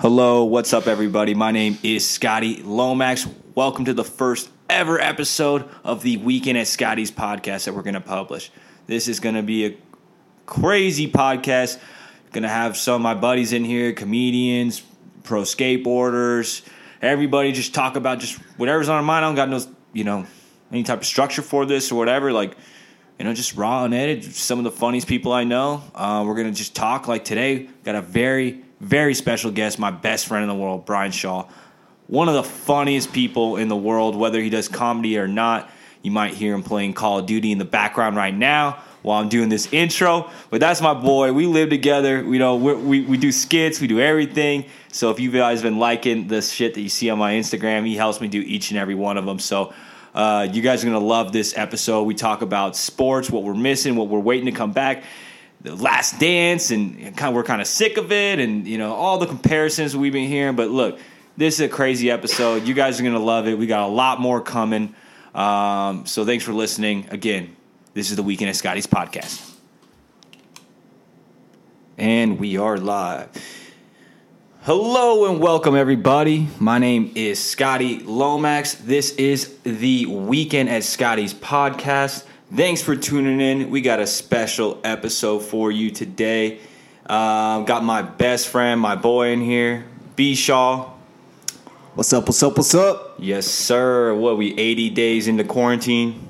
Hello, what's up, everybody? My name is Scotty Lomax. Welcome to the first ever episode of the Weekend at Scotty's podcast that we're going to publish. This is going to be a crazy podcast. Going to have some of my buddies in here, comedians, pro skateboarders, everybody just talk about just whatever's on our mind. I don't got no, you know, any type of structure for this or whatever. Like, you know, just raw and edited. Some of the funniest people I know. Uh, we're gonna just talk. Like today, got a very, very special guest, my best friend in the world, Brian Shaw. One of the funniest people in the world, whether he does comedy or not. You might hear him playing Call of Duty in the background right now while I'm doing this intro. But that's my boy. We live together. You know, we we, we do skits, we do everything. So if you guys been liking the shit that you see on my Instagram, he helps me do each and every one of them. So uh, you guys are gonna love this episode. We talk about sports, what we're missing, what we're waiting to come back, the Last Dance, and kind of, we're kind of sick of it, and you know all the comparisons we've been hearing. But look, this is a crazy episode. You guys are gonna love it. We got a lot more coming. Um, so thanks for listening. Again, this is the Weekend at Scotty's podcast, and we are live. Hello and welcome, everybody. My name is Scotty Lomax. This is the Weekend at Scotty's podcast. Thanks for tuning in. We got a special episode for you today. Uh, got my best friend, my boy in here, B Shaw. What's up? What's up? What's up? Yes, sir. What we 80 days into quarantine?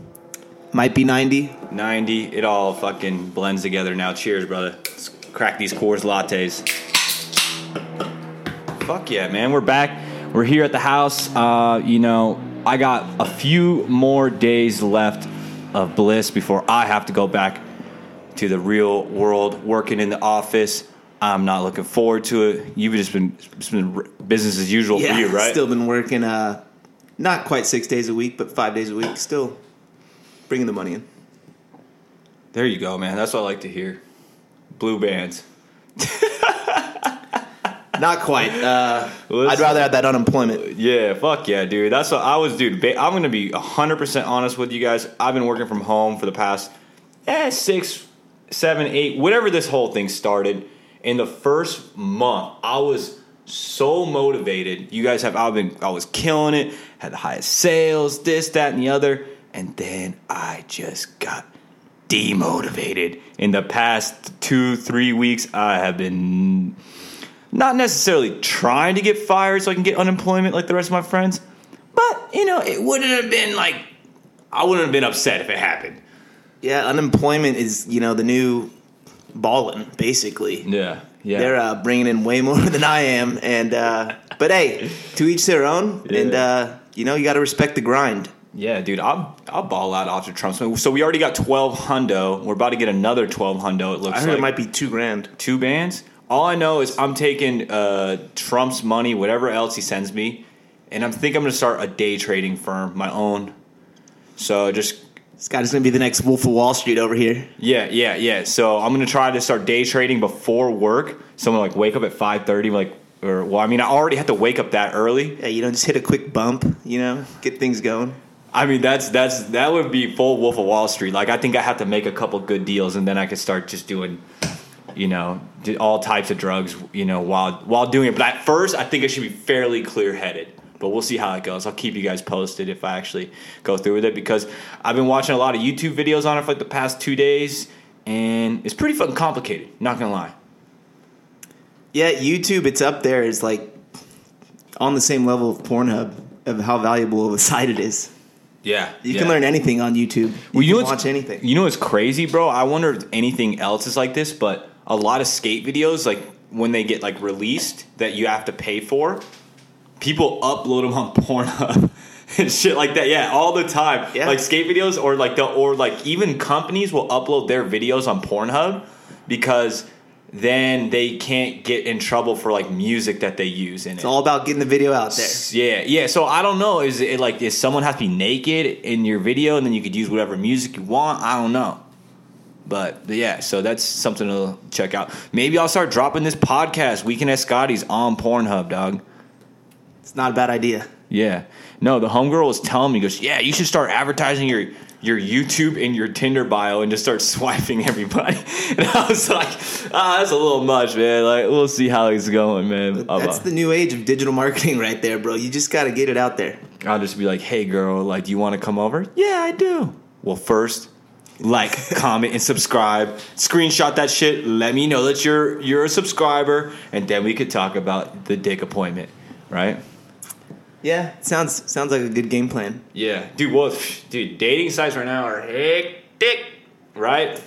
Might be 90. 90. It all fucking blends together now. Cheers, brother. Let's crack these Coors lattes. Fuck yeah, man. We're back. We're here at the house. Uh, you know, I got a few more days left of bliss before I have to go back to the real world, working in the office. I'm not looking forward to it. You've just been, been business as usual for you, right? Still been working, uh, not quite six days a week, but five days a week. Still bringing the money in. There you go, man. That's what I like to hear. Blue bands. Not quite. Uh, I'd rather have that unemployment. Yeah, fuck yeah, dude. That's what I was, dude. I'm gonna be 100 percent honest with you guys. I've been working from home for the past eh, six, seven, eight, whatever this whole thing started. In the first month, I was so motivated. You guys have, I've been, I was killing it. Had the highest sales, this, that, and the other, and then I just got demotivated. In the past two, three weeks, I have been not necessarily trying to get fired so I can get unemployment like the rest of my friends, but you know, it wouldn't have been like I wouldn't have been upset if it happened. Yeah, unemployment is, you know, the new balling basically. Yeah, yeah. They're uh, bringing in way more than I am. and uh, But hey, to each their own. Yeah. And, uh, you know, you got to respect the grind. yeah, dude, I'll I'll ball out after Trump's. So we already got twelve hundo. We're about to get another twelve hundo. It looks I heard like it might be two grand. two bands. All I know is I'm taking uh, Trump's money, whatever else he sends me, and I'm think I'm gonna start a day trading firm, my own. So just Scott is going to be the next Wolf of Wall Street over here. Yeah, yeah, yeah. So I'm gonna try to start day trading before work. So I'm gonna like wake up at five thirty, like or well, I mean, I already have to wake up that early. Yeah, you know, just hit a quick bump, you know, get things going. I mean, that's that's that would be full Wolf of Wall Street. Like I think I have to make a couple good deals, and then I could start just doing, you know, do all types of drugs, you know, while while doing it. But at first, I think I should be fairly clear headed. But we'll see how it goes. I'll keep you guys posted if I actually go through with it because I've been watching a lot of YouTube videos on it for like the past two days, and it's pretty fucking complicated. Not gonna lie. Yeah, YouTube, it's up there. It's like on the same level of Pornhub of how valuable of a site it is. Yeah, You can learn anything on YouTube. You Well, you know can what's- watch anything. You know what's crazy, bro? I wonder if anything else is like this, but a lot of skate videos, like when they get like released, that you have to pay for, people upload them on Pornhub and shit like that. Yeah, all the time. Yeah. Like skate videos, or like the or like even companies will upload their videos on Pornhub because then they can't get in trouble for like music that they use in it. It's all about getting the video out there. Yeah, yeah. So I don't know. Is it like is someone have to be naked in your video and then you could use whatever music you want? I don't know. But, yeah, so that's something to check out. Maybe I'll start dropping this podcast, Weekend at Scotty's, on Pornhub, dog. It's not a bad idea. Yeah. No, the homegirl was telling me, goes, yeah, you should start advertising your your YouTube and your Tinder bio and just start swiping everybody. And I was like, ah, that's a little much, man. Like, we'll see how he's going, man. That's the new age of digital marketing right there, bro. You just got to get it out there. I'll just be like, hey, girl, like, do you want to come over? Yeah, I do. Well, first, like, comment, and subscribe. Screenshot that shit. Let me know that you're you're a subscriber, and then we could talk about the dick appointment, right? Yeah, sounds sounds like a good game plan. Yeah, dude. Well, dude, dating sites right now are hectic, right?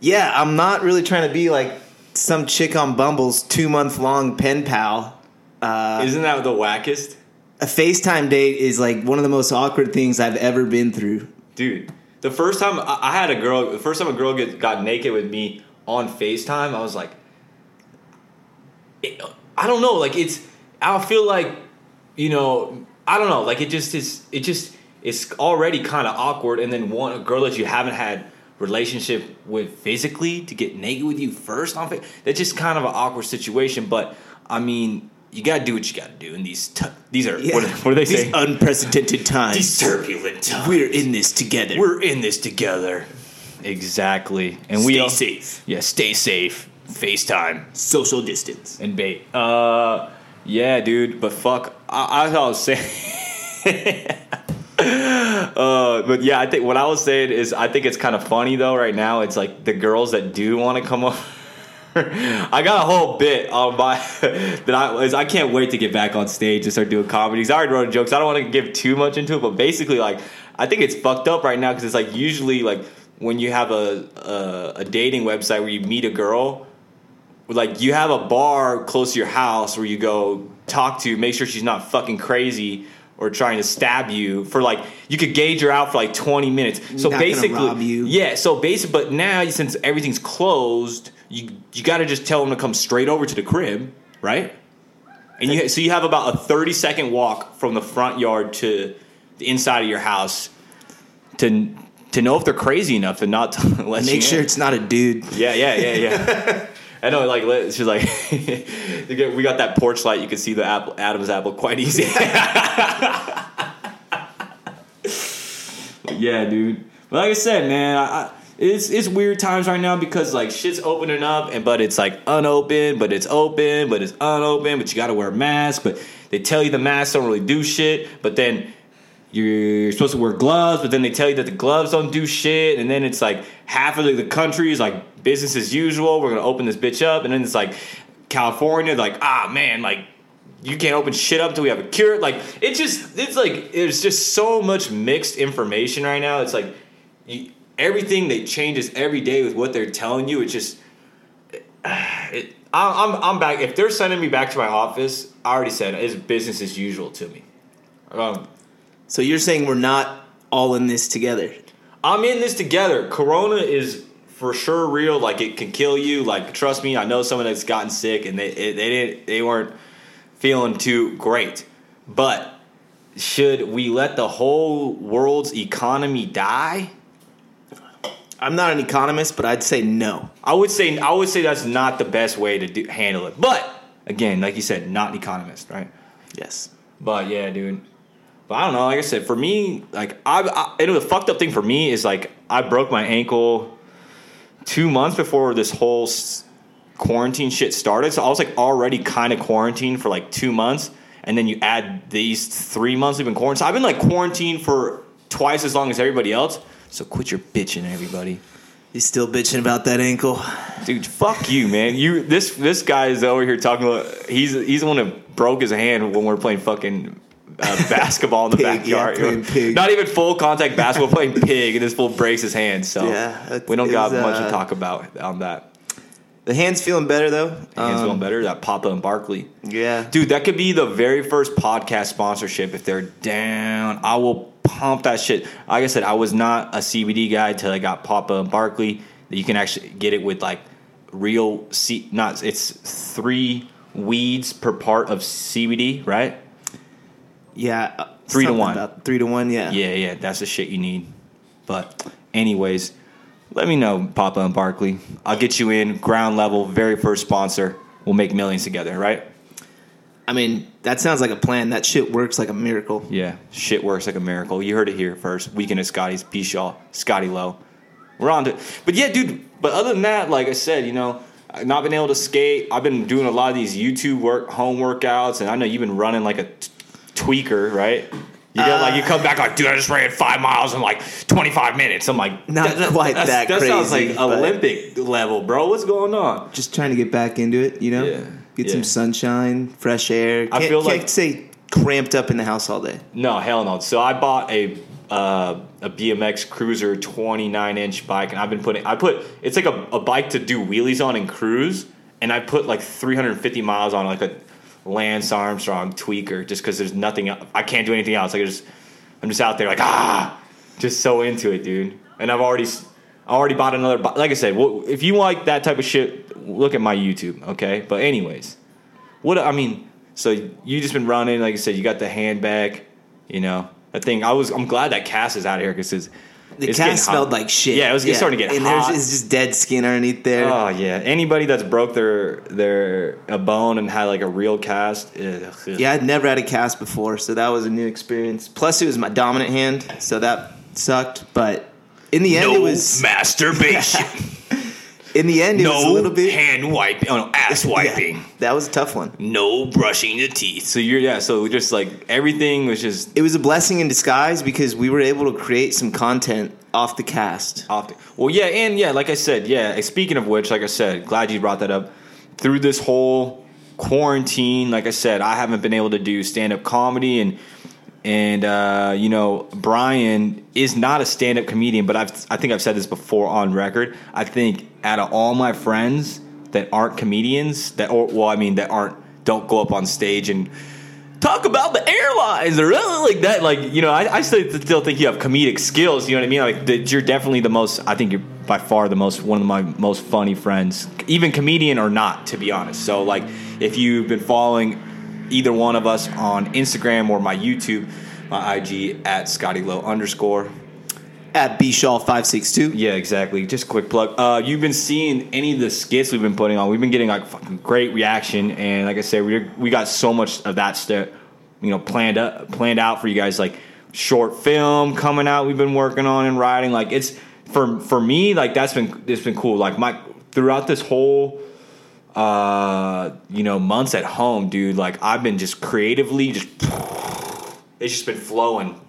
Yeah, I'm not really trying to be like some chick on Bumble's two month long pen pal. Uh, Isn't that the wackest, a FaceTime date is like one of the most awkward things I've ever been through. dude? The first time I had a girl, the first time a girl get, got naked with me on Facetime, I was like, it, I don't know, like it's. I feel like, you know, I don't know, like it just is. It just it's already kind of awkward, and then one a girl that you haven't had relationship with physically to get naked with you first on. That's just kind of an awkward situation. But I mean, you gotta do what you gotta do in these. T- these are what, what do they These unprecedented times. These turbulent times. We're in this together. We're in this together. Exactly. And we Stay safe. Yeah, stay safe. FaceTime Social distance. and bait. Uh yeah, dude, but fuck I, I thought I was saying Uh, but yeah, I think what I was saying is I think it's kind of funny though. Right now, it's like the girls that do want to come over. I got a whole bit um, on my that I is I can't wait to get back on stage and start doing comedies. I already wrote jokes. I don't want to give too much into it, but basically, like I think it's fucked up right now because it's like usually like when you have a, a a dating website where you meet a girl, like you have a bar close to your house where you go talk to, make sure she's not fucking crazy or trying to stab you for like you could gauge her out for like 20 minutes. So Not basically yeah, so basically, but now since everything's closed, you you got to just tell them to come straight over to the crib, right? And you so you have about a 30 second walk from the front yard to the inside of your house to to know if they're crazy enough to not to let you Make sure in. it's not a dude. Yeah, yeah, yeah, yeah. I know, like she's like, we got that porch light. You can see the apple, Adam's apple quite easy. yeah, dude. But like I said, man, I, it's it's weird times right now because like shit's opening up, and but it's like unopened, but it's open, but it's unopened, but you got to wear a mask. But they tell you the masks don't really do shit, but then you're supposed to wear gloves, but then they tell you that the gloves don't do shit, and then it's like half of the, the country is like business as usual. We're gonna open this bitch up, and then it's like California, like ah man, like you can't open shit up until we have a cure. Like it just, it's like there's just so much mixed information right now. It's like you, everything that changes every day with what they're telling you. It's just, it, I'm I'm back. If they're sending me back to my office, I already said it's business as usual to me. Um, So you're saying we're not all in this together? I'm in this together. Corona is for sure real. Like it can kill you. Like trust me, I know someone that's gotten sick and they they didn't they weren't feeling too great. But should we let the whole world's economy die? I'm not an economist, but I'd say no. I would say I would say that's not the best way to do, handle it. But again, like you said, not an economist, right? Yes. But yeah, dude. But I don't know. Like I said, for me, like I, I and the fucked up thing for me is like I broke my ankle two months before this whole s- quarantine shit started. So I was like already kind of quarantined for like two months, and then you add these three months we've been quarantined. So I've been like quarantined for twice as long as everybody else. So quit your bitching, everybody. He's still bitching about that ankle. Dude, fuck you, man. You this this guy is over here talking about he's he's the one that broke his hand when we are playing fucking uh, basketball in the Pig, backyard. pig. Not even full contact basketball, playing pig, and this fool breaks his hand. So Yeah, we don't got was, much to uh, talk about on that. The hand's feeling better though. Hands Um, feeling better. That Papa and Barkley. Yeah. Dude, that could be the very first podcast sponsorship if they're down. I will pump that shit. Like I said, I was not a CBD guy until I got Papa and Barkley. That you can actually get it with like real C. Not it's three weeds per part of CBD, right? Yeah. uh, Three to one. about three to one. Yeah. Yeah, yeah, that's the shit you need. But, anyways, let me know, Papa and Barkley. I'll get you in ground level, very first sponsor. We'll make millions together, right? I mean, that sounds like a plan. That shit works like a miracle. Yeah, shit works like a miracle. You heard it here first. Weekend at Scotty's, B Shaw, Scotty Low. We're on to it. But yeah, dude, but other than that, like I said, you know, I've not been able to skate. I've been doing a lot of these YouTube work, home workouts, and I know you've been running like a t- tweaker, right? You got like you come back like, dude, I just ran five miles in like 25 minutes. I'm like, Not quite that's- that That sounds like Olympic level, bro. What's going on? Just trying to get back into it, you know? Yeah, Get yeah. some sunshine, fresh air. I Can't, feel can't like- say cramped up in the house all day. No, hell no. So I bought a uh, a BMX Cruiser 29 inch bike, and I've been putting. I put it's like a, a bike to do wheelies on and cruise, and I put like 350 miles on like a Lance Armstrong tweaker, just because there's nothing. I can't do anything else. Like I just, I'm just out there like ah, just so into it, dude. And I've already. I already bought another. Like I said, well, if you like that type of shit, look at my YouTube, okay? But anyways, what I mean, so you just been running, like I said, you got the handbag, you know, that thing. I was, I'm glad that cast is out of here because it's The it's cast smelled like shit. Yeah, it was starting to get and hot. there's it's just dead skin underneath there. Oh yeah, anybody that's broke their their a bone and had like a real cast, ugh. Yeah, I'd never had a cast before, so that was a new experience. Plus, it was my dominant hand, so that sucked. But in the end, it was masturbation, in the end it was a little bit hand wiping, oh no, ass Yeah, that was a tough one. no brushing the teeth. So you're yeah, so just like everything was just It was a blessing in disguise because we were able to create some content off the cast. Off the, well, yeah, and yeah, like I said, yeah. Speaking of which, like I said, glad you brought that up. Through this whole quarantine, like I said, I haven't been able to do stand up comedy, and and uh, you know, Brian is not a stand up comedian, but I've I think I've said this before on record. I think out of all my friends that aren't comedians, that or well, I mean, that aren't don't go up on stage and talk about the airlines or like that. Like you know, I, I still, still think you have comedic skills. You know what I mean? Like that you're definitely the most. I think you're by far the most one of my most funny friends, even comedian or not, to be honest. So like, if you've been following either one of us on Instagram or my YouTube, my IG at Scotty Low underscore. At Bshaw five six two. Yeah, exactly. Just a quick plug. Uh, you've been seeing any of the skits we've been putting on. We've been getting like fucking great reaction, and like I said, we we got so much of that stuff, you know, planned up, planned out for you guys. Like short film coming out. We've been working on and writing. Like it's for for me. Like that's been it's been cool. Like my throughout this whole uh you know months at home dude like i've been just creatively just it's just been flowing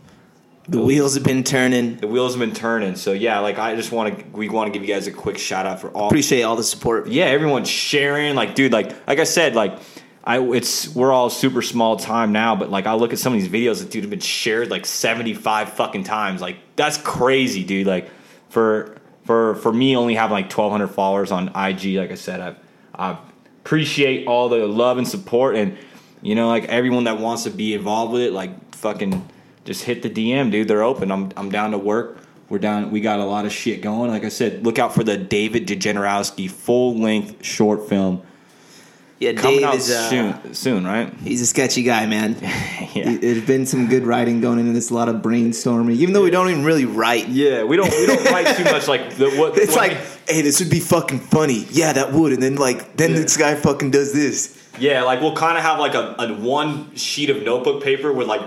The wheels have been turning. the wheels have been turning. So yeah, like I just want to, we want to give you guys a quick shout out for all. Appreciate all the support. yeah, everyone's sharing. Like, dude, like, like I said, like, I it's we're all super small time now, but like I look at some of these videos that dude have been shared like seventy five fucking times. Like that's crazy, dude. Like for for for me only having like twelve hundred followers on IG, like I said, I I appreciate all the love and support and you know like everyone that wants to be involved with it, like fucking just hit the DM, dude. They're open. I'm I'm down to work. We're down. We got a lot of shit going. Like I said, look out for the David DeGenerowski full length short film Yeah, coming Dave out is uh, soon. Soon, right? He's a sketchy guy, man. Yeah. There's been some good writing going into this, a lot of brainstorming. Even though we don't even really write. Yeah, we don't we don't write too much like the what. It's what- like, hey, this would be fucking funny. Yeah, that would. And then like, then Yeah. this guy fucking does this. yeah, like we'll kind of have like a, a one sheet of notebook paper with like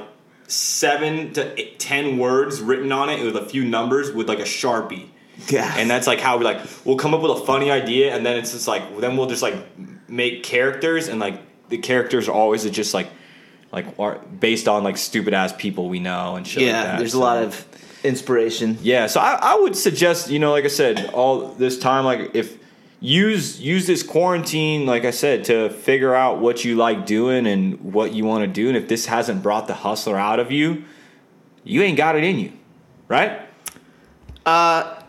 seven to eight, ten words written on it with a few numbers with like a sharpie. Yeah. And that's like how we like we'll come up with a funny idea and then it's just like then we'll just like make characters and like the characters are always just like like are based on like stupid ass people we know and shit. yeah, like that. there's So- a lot of inspiration. Yeah, so I, I would suggest, you know, like I said, all this time, like if use use this quarantine, like I said, to figure out what you like doing and what you want to do, and if this hasn't brought the hustler out of you, you ain't got it in you, right? Uh,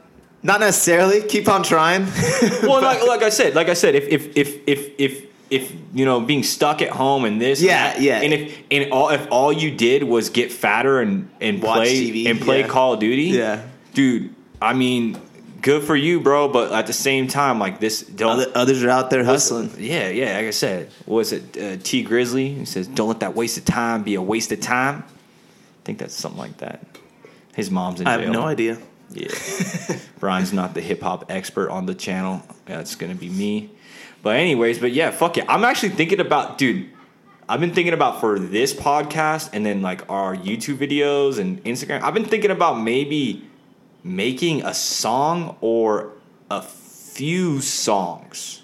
not necessarily. Keep on trying. well, like, like I said, like I said, if if if if if if you know being stuck at home and this, and Yeah, that, yeah. and if and all if all you did was get fatter and and Watch play TV, and play yeah. Call of Duty, Yeah. dude. I mean, good for you, bro. But at the same time, like this, don't. Other, others are out there hustling. yeah, yeah. Like I said, what was it uh, Tee Grizzley? He says, "Don't let that waste of time be a waste of time." I think that's something like that. His mom's in I have no idea. Yeah. Brian's not the hip hop expert on the channel. That's gonna be me. But anyways, but yeah, fuck it. I'm actually thinking about, dude. I've been thinking about for this podcast and then like our YouTube videos and Instagram. I've been thinking about maybe making a song or a few songs.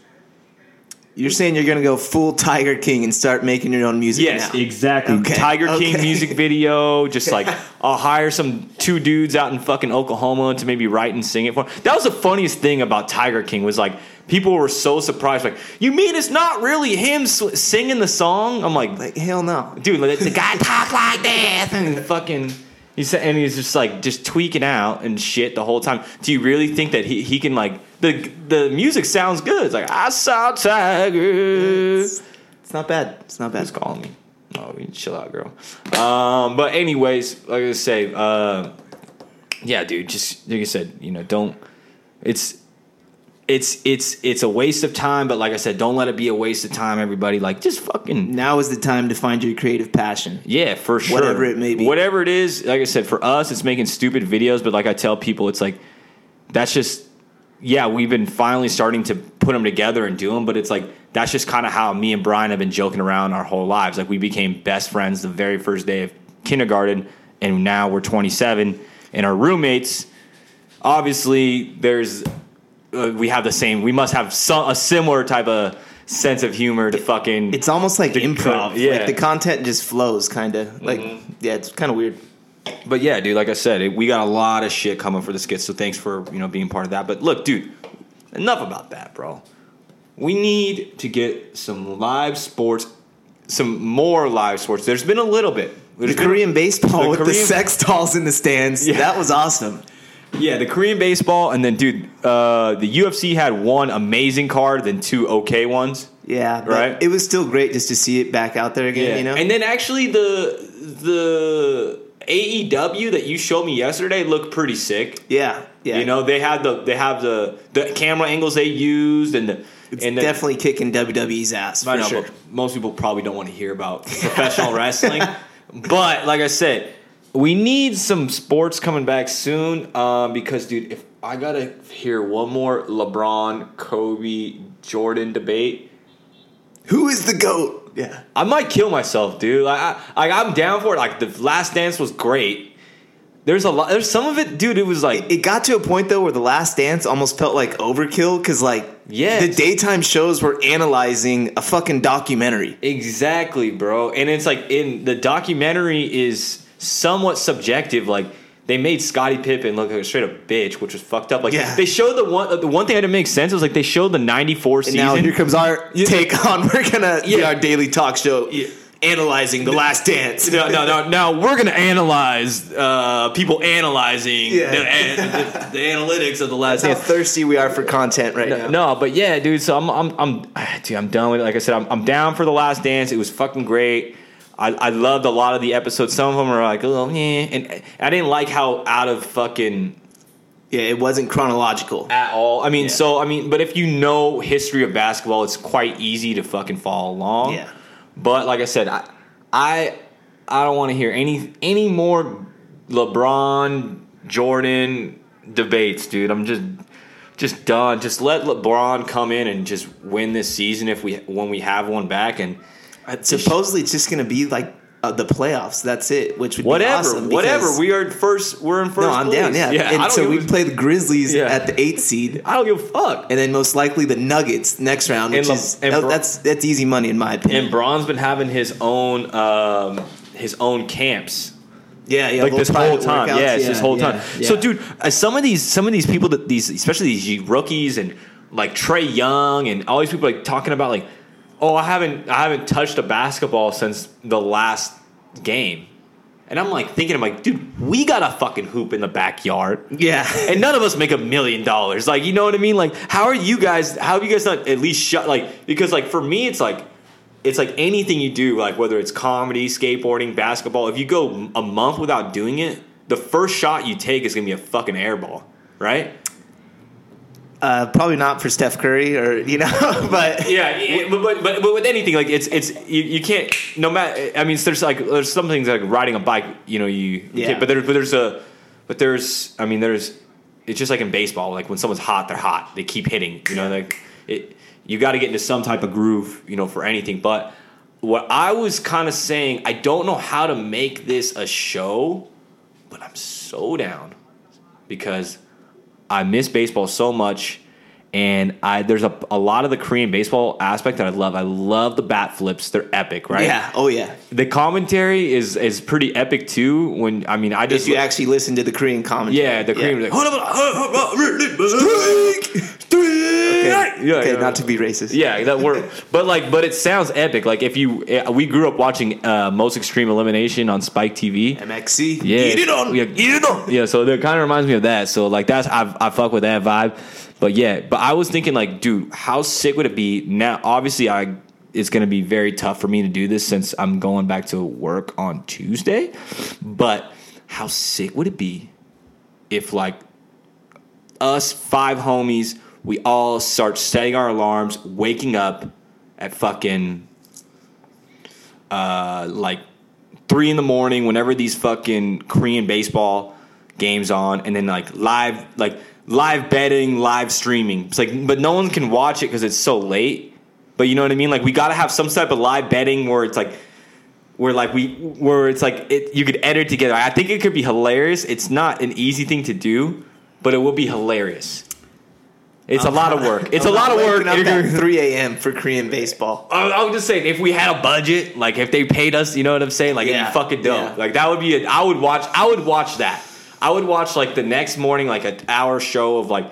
You're saying you're gonna go full Tiger King and start making your own music Yes, now? exactly. Okay, Tiger King music video. Just like I'll hire some two dudes out in fucking Oklahoma to maybe write and sing it for. That was the funniest thing about Tiger King was like people were so surprised. Like, you mean it's not really him s- singing the song? I'm like, Like hell no. dude, like, the guy talk like this and fucking. He said, and he's just like just tweaking out and shit the whole time. Do you really think that he, he can like the the music sounds good? It's like I saw Tiger. It's, it's not bad. It's not bad. Who's calling me? Oh, you chill out, girl. Um, but anyways, like I say, uh, yeah, dude. Just like I said, you know, don't. It's it's it's it's a waste of time. But like I said, don't let it be a waste of time. Everybody, like, just fucking Now is the time to find your creative passion. yeah, for sure. Whatever it may be. Whatever it is, like I said, for us, it's making stupid videos. But like I tell people, it's like that's just yeah. We've been finally starting to put them together and do them, but it's like that's just kind of how me and Brian have been joking around our whole lives. Like we became best friends the very first day of kindergarten, and now we're 27, and our roommates. Obviously, there's uh, we have the same. We must have some a similar type of sense of humor to fucking. It's almost like The improv. yeah. Like the content just flows, kind of. Like yeah, it's kind of weird. But yeah, dude, like I said, it, we got a lot of shit coming for the skits. So thanks for you know being part of that. But look, dude, enough about that, bro. We need to get some live sports, some more live sports. There's been a little bit. The There's Korean baseball the with the sex dolls in the stands. Yeah. That was awesome. Yeah, the Korean baseball, and then dude, uh, the UFC had one amazing card, then two okay ones. Yeah, Right? It was still great just to see it back out there again. You know, and then actually the the AEW that you showed me yesterday looked pretty sick. yeah, yeah. You know, they had the they have the the camera angles they used and the it's and the, definitely kicking WWE's ass I for know, sure. most people probably don't want to hear about professional wrestling. But like I said, we need some sports coming back soon um, because, dude, if I gotta hear one more LeBron, Kobe, Jordan debate, Who is the goat? Yeah, I might kill myself, dude. Like, I, like I'm down for it. Like the Last Dance was great. There's a lot. There's some of it, dude. It was like it got to a point though where the Last Dance almost felt like overkill because like yeah, the daytime shows were analyzing a fucking documentary. Exactly, bro. And it's like in the documentary is somewhat subjective. Like they made Scottie Pippen look like a straight up bitch, which was fucked up. Like Yeah. they showed the one the one thing that didn't make sense was like they showed the '94 season. now here comes our take on. We're gonna be Yeah. our daily talk show analyzing the Last Dance. no, no, no. Now we're gonna analyze uh, people analyzing Yeah. the, the, the analytics of the last. That's how thirsty we are for content right now. No, but yeah, dude. So I'm, I'm, I'm, dude, I'm done with it. Like I said, I'm, I'm down for the Last Dance. It was fucking great. I, I loved a lot of the episodes. Some of them are like, oh, yeah, and I didn't like how out of fucking Yeah, it wasn't chronological. at all. I mean, Yeah. so I mean, but if you know history of basketball, it's quite easy to fucking follow along. Yeah. But like I said, I, I, I don't want to hear any any more LeBron Jordan debates, dude. I'm just just done. Just let LeBron come in and just win this season if we when we have one back and Supposedly, it's just going to be like uh, the playoffs. That's it. Which would whatever, be awesome. whatever. We are first. We're in first. no, I'm place. down. Yeah, yeah. And so we a- play the Grizzlies Yeah. at the eighth seed, I don't give a fuck. and then most likely the Nuggets next round, which Le- is and that- Bro- that's that's easy money in my opinion. And Braun's been having his own um, his own camps. yeah, yeah, like this whole time. workouts. Yeah, it's this whole yeah, time. yeah. So, dude, uh, some of these, some of these people that these, especially these rookies and like Trae Young and all these people like talking about like, oh, I haven't, I haven't touched a basketball since the last game, and I'm like thinking, I'm like, dude, we got a fucking hoop in the backyard. yeah, And none of us make a million dollars. Like, you know what I mean? Like, how are you guys? How have you guys not at least shut? Like, because like for me, it's like, it's like anything you do, like whether it's comedy, skateboarding, basketball. If you go a month without doing it, the first shot you take is gonna be a fucking airball, right? Uh, probably not for Steph Curry or you know, but Yeah, but, but but but with anything like it's it's you, you can't no matter. I mean, there's like there's some things like riding a bike. You know, you, you Yeah. but there's but there's a but there's I mean there's it's just like in baseball. Like when someone's hot, they're hot. They keep hitting. You know, like it. You got to get into some type of groove. You know, for anything. But what I was kind of saying, I don't know how to make this a show, but I'm so down because I miss baseball so much. And I there's a, a lot of the Korean baseball aspect that I love. I love the bat flips; they're epic, right? Yeah. Oh yeah. The commentary is is pretty epic too. When I mean, I just If you actually listen to the Korean commentary. yeah, the Korean was like, Okay, Yeah, okay yeah. not to be racist. Yeah, that word. but like, but it sounds epic. Like if you, eh, we grew up watching uh, Most Extreme Elimination on Spike TV. MXC. Yeah, Eat it on. Yeah, eat it on. Yeah, so that kind of reminds me of that. So like that's I I fuck with that vibe. But yeah, but I was thinking like, dude, how sick would it be now? Obviously, I it's going to be very tough for me to do this since I'm going back to work on Tuesday. But how sick would it be if like us five homies, we all start setting our alarms, waking up at fucking uh like three in the morning whenever these fucking Korean baseball games on, and then like live like live betting, live streaming. It's like, but no one can watch it because it's so late. But you know what I mean? Like we got to have some type of live betting where it's like where like we where it's like it, you could edit together. I think it could be hilarious. It's not an easy thing to do, but it will be hilarious. It's a lot of work. It's a I'm lot of work. up You're at 3 a.m. for Korean baseball. I I was just saying, if we had a budget, like if they paid us, you know what I'm saying? Like it'd be fucking dope. yeah. Like that would be. A, I would watch. I would watch that. I would watch like the next morning, like an hour show of like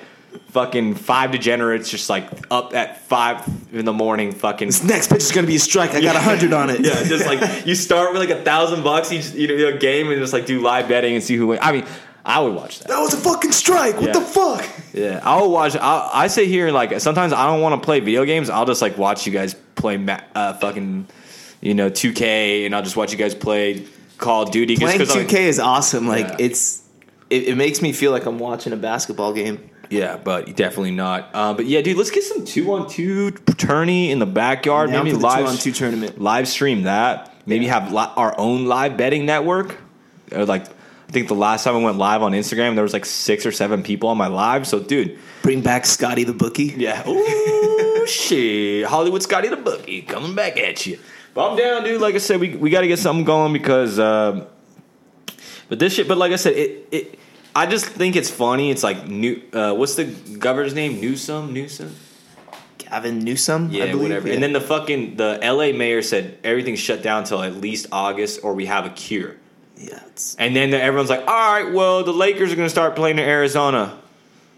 fucking five degenerates, just like up at five in the morning, fucking. This next pitch is going to be a strike. I got a 100 on it. Yeah, just like you start with like a thousand bucks each you know game and just like do live betting and see who wins. I mean, I would watch that. That was a fucking strike. What Yeah. the fuck? Yeah, I'll watch. I'll, I sit here and like sometimes I don't want to play video games. I'll just like watch you guys play ma- uh, fucking you know 2K, and I'll just watch you guys play Call of Duty. just Playing 'cause, 2K like- is awesome. Like Yeah. it's it, it makes me feel like I'm watching a basketball game. yeah, but definitely not. Uh, but yeah, dude, let's get some two on two tourney in the backyard. Down Maybe the live two-on-two tournament. Live stream that. Maybe have li- our own live betting network. Or like. I think the last time I went live on Instagram, there was like six or seven people on my live. So, dude, Bring back Scotty the bookie. Yeah. Ooh, shit. Hollywood Scotty the Bookie coming back at you. But I'm down, dude. Like I said, we, we got to get something going because. Um, but this shit. But like I said, it it. I just think it's funny. It's like new. Uh, what's the governor's name? Newsom. Newsom. Gavin Newsom. Yeah, I believe. whatever. Yeah. And then the fucking the L.A. mayor said everything's shut down until at least August, or we have a cure. Yeah, it's, And then everyone's like, all right, well, the Lakers are going to start playing in Arizona.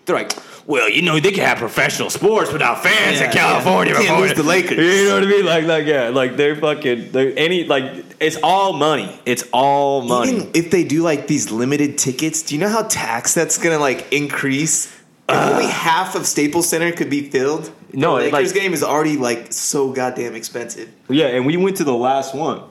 They're like, well, you know, they can have professional sports without fans Yeah, in California. yeah. Can't lose the Lakers. You know what I mean? Like, like, yeah, like they're fucking, they're any, like, it's all money. It's all money. Even if they do like these limited tickets, do you know how tax that's gonna like increase? If uh, only half of Staples Center could be filled. No, the Lakers like- game is already like so goddamn expensive. yeah, and we went to the last one.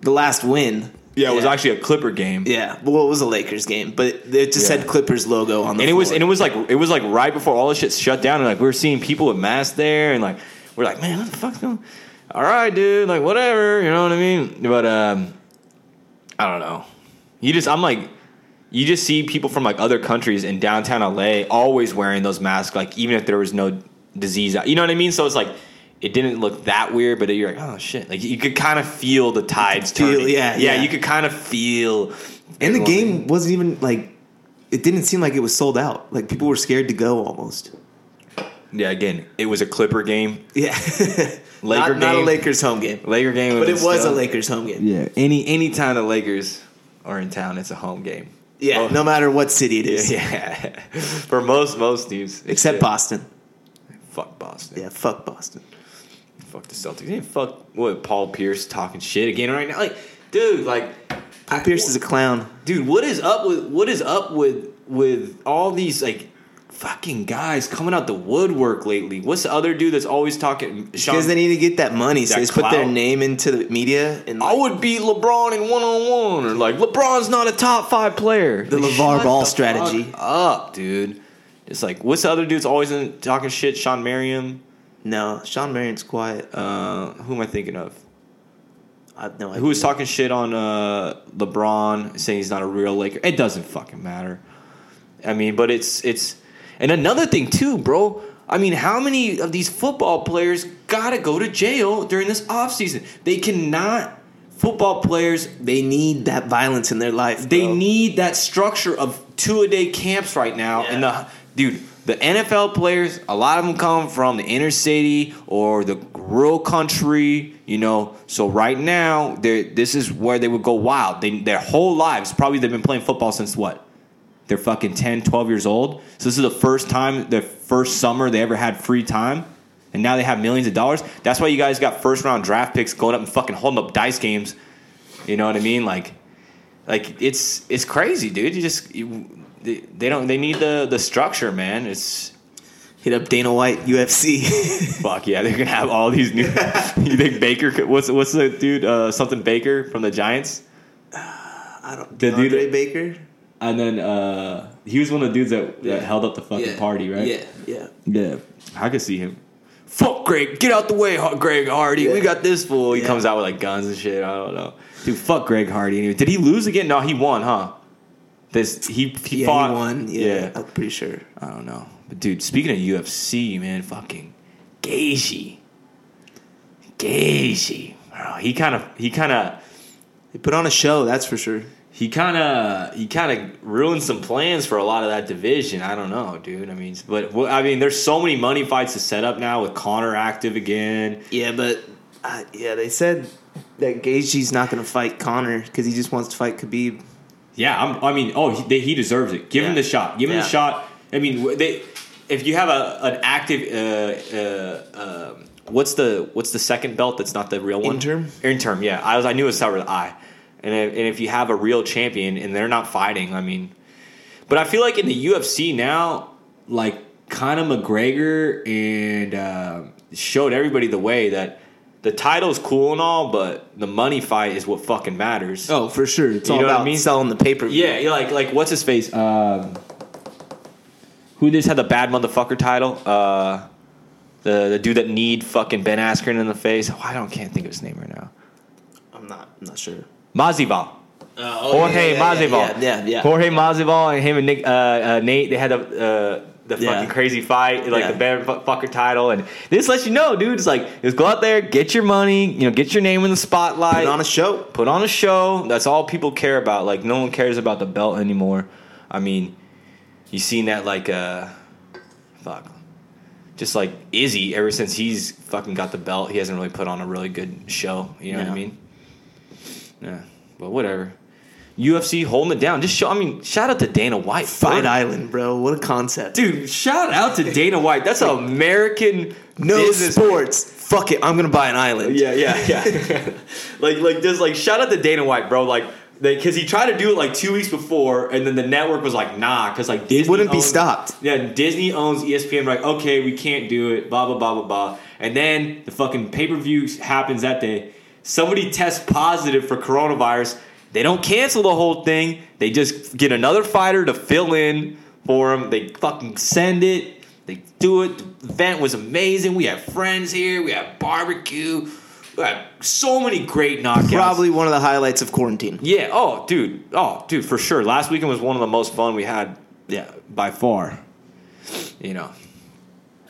The last win. Yeah, it was actually a Clipper game. Yeah, well, it was a Lakers game, but it just Yeah. had Clippers logo on the. and it was floor. and it was like it was like right before all this shit shut down, and like we were seeing people with masks there, and like we're like, man, what the fuck's going? On? All right, dude, like whatever, you know what I mean? But um, I don't know. You just I'm like, you just see people from like other countries in downtown LA always wearing those masks, like even if there was no disease, out- you know what I mean? So it's like. It didn't look that weird, but you're like, oh shit! Like you could kind of feel the tides feel- turning. yeah, yeah, yeah. You could kind of feel. and the everyone- game wasn't even like. It didn't seem like it was sold out. Like people were scared to go almost. Yeah, again, it was a Clipper game. Yeah, Laker not, not a. Lakers home game, Laker game, but it was still- a Lakers home game. Yeah, any any time the Lakers are in town, it's a home game. Yeah, Oh. no matter what city it is, Yeah, for most most teams, except yeah. Boston. Fuck Boston. Yeah, fuck Boston. Fuck the Celtics. Yeah, fuck what Paul Pierce talking shit again right now. Like, dude, like, Paul Pierce is a clown. dude, what is up with what is up with with all these like fucking guys coming out the woodwork lately? What's the other dude that's always talking? Sean, Because they need to get that money, so That they just put their name into the media and I would beat LeBron in one on one, or like LeBron's not a top five player. The Like, LaVar Ball the strategy. up, dude. It's like what's the other dude's always in, talking shit? Shawn Marion. No. Shawn Marion's quiet. Uh, who am I thinking of? I have no idea. Who was talking shit on uh, LeBron, saying he's not a real Laker? It doesn't fucking matter. I mean, but it's it's and another thing too, bro. I mean, how many of these football players got to go to jail during this offseason. They cannot. Football players, They need that violence in their life. they bro. need that structure of two a day camps right now. Yeah. And the dude, the NFL players, a lot of them come from the inner city or the rural country. You know, so right now, this is where they would go wild. They, their whole lives, probably they've been playing football since what? They're fucking 10, 12 years old. So this is the first time, the first summer they ever had free time. And now they have millions of dollars. That's why you guys got first round draft picks going up and fucking holding up dice games. You know what I mean? Like, like it's it's crazy, dude. You just you, they, they don't they need the the structure, man. It's hit up Dana White UFC. fuck yeah. They're gonna have all these new. you think Baker? could- What's what's the dude? Uh, something Baker from the Giants. I don't. The dude- Andre Baker. And then uh, he was one of the dudes that, that Yeah. held up the fucking Yeah. party, right? Yeah, yeah. Yeah, I could see him. Fuck Greg, get out the way, Greg Hardy. We got this fool. He Yeah. comes out with like guns and shit. I don't know, dude. Fuck Greg Hardy. Did he lose again? No, he won, huh? This he he yeah, fought. he won. Yeah, yeah. I'm pretty sure. I don't know, but dude, speaking of UFC, man, fucking Gaethje, Gaethje, bro, he kind of he kind of They put on a show, that's for sure. he kind of he kind of ruined some plans for a lot of that division. I don't know, dude. I mean, but well, I mean, there's so many money fights to set up now with Conor active again. Yeah, but uh, yeah, they said that Gaethje's not going to fight Conor because he just wants to fight Khabib. Yeah, I'm, I mean, oh, he, they, he deserves it. Give him the shot. Give him Yeah. the shot. I mean, they if you have a an active. Uh, uh, um What's the what's the second belt that's not the real one? Interim? Interim, yeah. I was I knew it was started with I, and if, and if you have a real champion and they're not fighting, I mean, but I feel like in the UFC now, like Conor McGregor and uh, showed everybody the way that the title's cool and all, but the money fight is what fucking matters. Oh, for sure. It's You all know what I about mean? selling the paper. Yeah, you're like like what's his face? Um, who just had the bad motherfucker title? Uh, the the dude that kneed fucking Ben Askren in the face. Oh, I don't can't think of his name right now. I'm not. I'm not sure. Mazival. Oh, Jorge yeah, Masvidal. Yeah, yeah, yeah. Jorge Masvidal and him and Nick, uh, uh, Nate. They had a uh, the Yeah. fucking crazy fight, like Yeah. the Ben fucker title, and this lets you know, dude. It's like just go out there, get your money, you know, get your name in the spotlight, Put on a show. put on a show. That's all people care about. Like no one cares about the belt anymore. I mean, you seen that like uh, fuck, just like Izzy. Ever since he's fucking got the belt, he hasn't really put on a really good show. You know what I mean? Yeah, but whatever. UFC holding it down. Just show. I mean, shout out to Dana White. Fight Dude, Island, bro. What a concept. dude. Shout out to Dana White. That's an American no business sports. Fuck it. I'm gonna buy an island. Yeah, yeah, yeah. like, like, just like, shout out to Dana White, bro. Like, because he tried to do it like two weeks before, and then the network was like, nah, because like Disney wouldn't be stopped. Yeah, Disney owns ESPN. Like, okay, we can't do it. Blah blah blah blah blah. And then the fucking pay per view happens that day. Somebody tests positive for coronavirus. They don't cancel the whole thing. They just get another fighter to fill in for them. They fucking send it. They do it. The event was amazing. We have friends here. We have barbecue. We have so many great knockouts. Probably one of the highlights of quarantine. Yeah. Oh, dude. Oh, dude, for sure. Last weekend was one of the most fun we had. Yeah, by far. You know,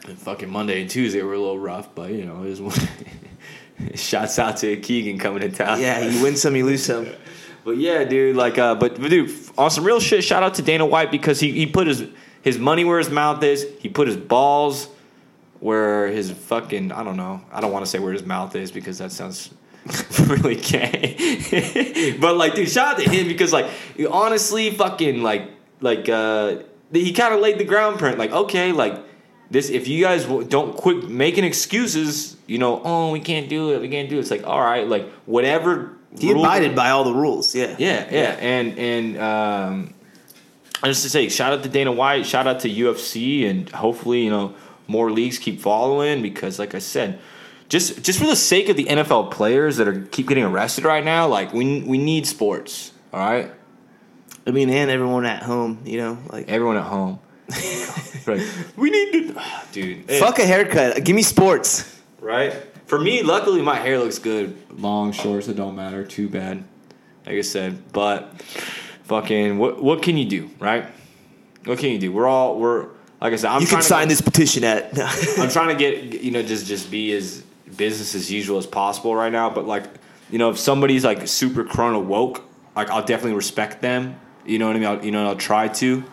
and fucking Monday and Tuesday were a little rough, but you know, it was. One. Shouts out to Keegan coming to town. Yeah, you win some, you lose some. But yeah, dude, like, uh, but dude, on some real shit, shout out to Dana White because he, he put his his money where his mouth is. He put his balls where his fucking I don't know. I don't want to say where his mouth is because that sounds really gay. but like, dude, shout out to him because like, honestly, fucking like like uh, he kind of laid the ground print. Like, okay, like this if you guys don't quit making excuses, you know, oh, we can't do it, we can't do it. It's like, all right, like whatever. He rule- abided by all the rules. Yeah. yeah, yeah, and and um, I just to say, shout out to Dana White, shout out to UFC, and hopefully, you know, more leagues keep following because, like I said, just just for the sake of the NFL players that are keep getting arrested right now, like we we need sports. All right, I mean, and everyone at home, you know, like everyone at home. Right. We need to, dude. fuck a haircut. Give me sports. right? For me, luckily, my hair looks good. Long, shorts, it don't matter. Too bad, like I said. But fucking, what what can you do, right? What can you do? We're all we're like I said. I'm you can sign this petition at. I'm trying to get you know just just be as business as usual as possible right now. But like, you know, if somebody's like super chrono woke, like I'll definitely respect them. You know what I mean? I'll, you know, I'll try to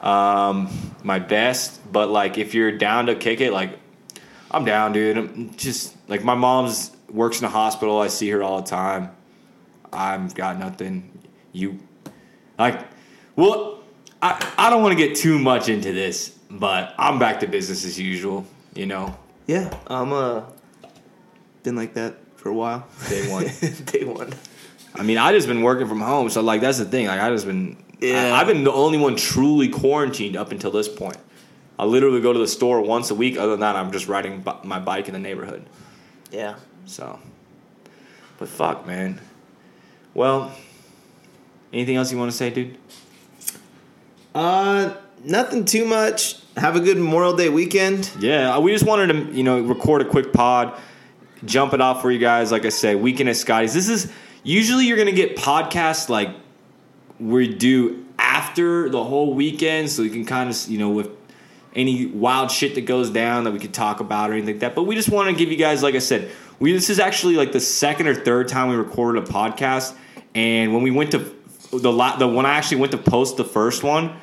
um, my best. But like, if you're down to kick it, like I'm down, dude. I'm just like my mom's works in a hospital. I see her all the time. I've got nothing. You like, well, I I don't want to get too much into this, but I'm back to business as usual. You know, Yeah, I'm uh been like that for a while. Day one. Day one. I mean, I just been working from home, so like that's the thing. Like I just been, Yeah. I, have been the only one truly quarantined up until this point. I literally go to the store once a week. Other than that, I'm just riding bi- my bike in the neighborhood. Yeah. So, but fuck, man. Well, anything else you want to say, dude? Uh, nothing too much. Have a good Memorial Day weekend. Yeah, we just wanted to, you know, record a quick pod, jump it off for you guys. Like I say, weekend at Scotty's. This is usually you're gonna get podcasts like we do after the whole weekend, so you can kind of, you know, with any wild shit that goes down that we could talk about or anything like that. But we just want to give you guys, like I said, we this is actually like the second or third time we recorded a podcast, and when we went to the la- the when I actually went to post the first one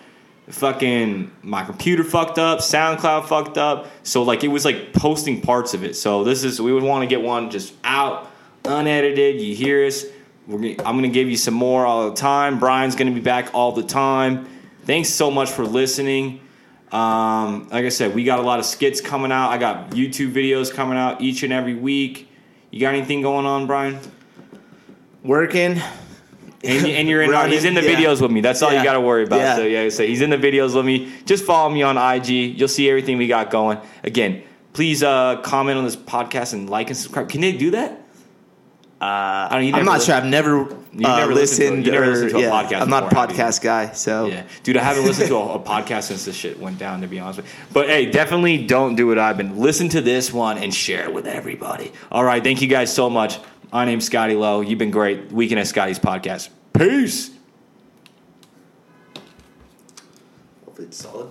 fucking my computer fucked up, SoundCloud fucked up. So like it was like posting parts of it. So this is we would want to get one just out, unedited. You hear us. We're gonna, I'm gonna give you some more all the time. Brian's gonna be back all the time. Thanks so much for listening. Um, like I said, we got a lot of skits coming out. I got YouTube videos coming out each and every week. You got anything going on, Brian? Working. And, and you're in. Running, he's in the yeah. videos with me. That's all you got to worry about. Yeah. So yeah, so he's in the videos with me. Just follow me on IG. You'll see everything we got going. Again, please uh, comment on this podcast and like and subscribe. Can they do that? Uh, I don't- you I'm not li- sure. I've never, uh, never listened to- listened. you never or- listened to a podcast I'm not a before, have you? podcast guy, so Yeah, dude, I haven't listened to a, a podcast since this shit went down. To be honest with you, but hey, definitely don't do what I've been. Listen to this one and share it with everybody. All right, thank you guys so much. My name's Scotty Lowe. You've been great. Weekend at Scotty's podcast. Peace. Hopefully it's solid.